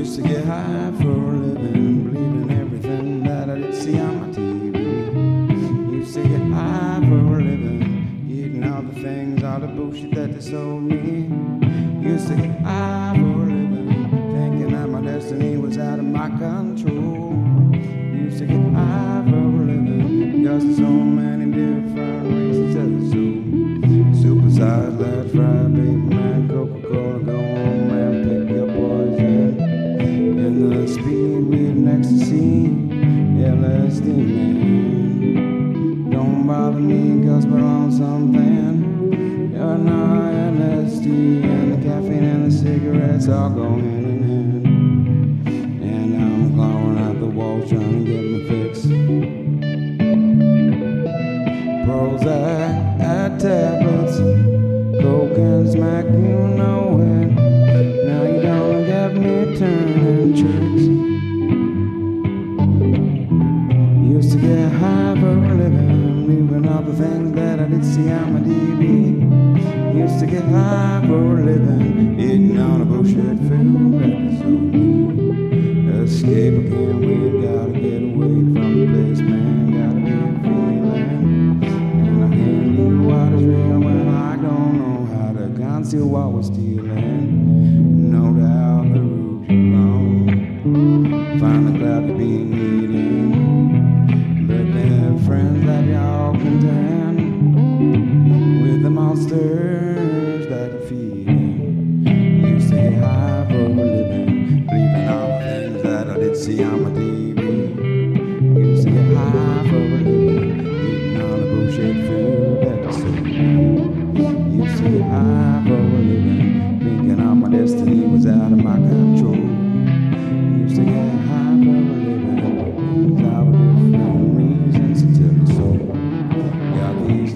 used to get high for a living, believing everything that I did see on my TV. Used to get high for a living, eating all the things, all the bullshit that they sold me. Used to get high for a living, thinking that my destiny was out of my control. Used to get high for a living, just so many different races of the zoo. Supersized, large, fried, big. Something. You're not LSD, and the caffeine and the cigarettes all go hand in hand. And I'm clawing out the walls trying to get my fix. Prozac at tablets, coke and smack, you know it. Now you don't get me turning tricks. Things that I did see on my TV. Used to get high for a living, eating on a bullshit food that is so mean. Escape again, we gotta get away from the place, man. Gotta be feeling. And I can't do what is real when I don't know how to conceal what we're stealing. Destiny was out of my control. Used to get high a living, different got these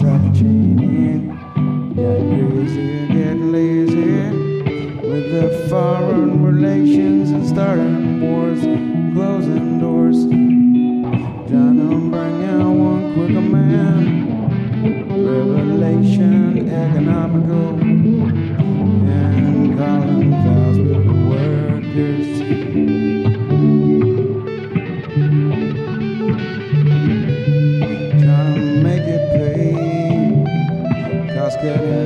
up chaining. Get lazy with the foreign relations and starting wars, closing doors. Trying to bring out one. Revelation, economical,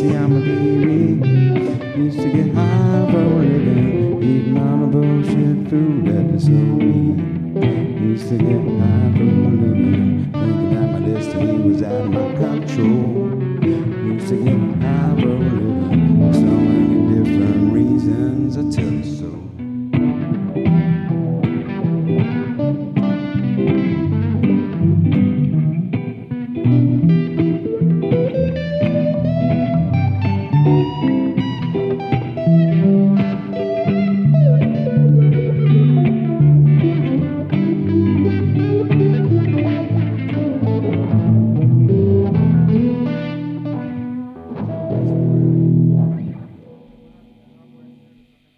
see on my TV. Used to get high for a living, eating all the bullshit food that is so mean. Used to get high for a living,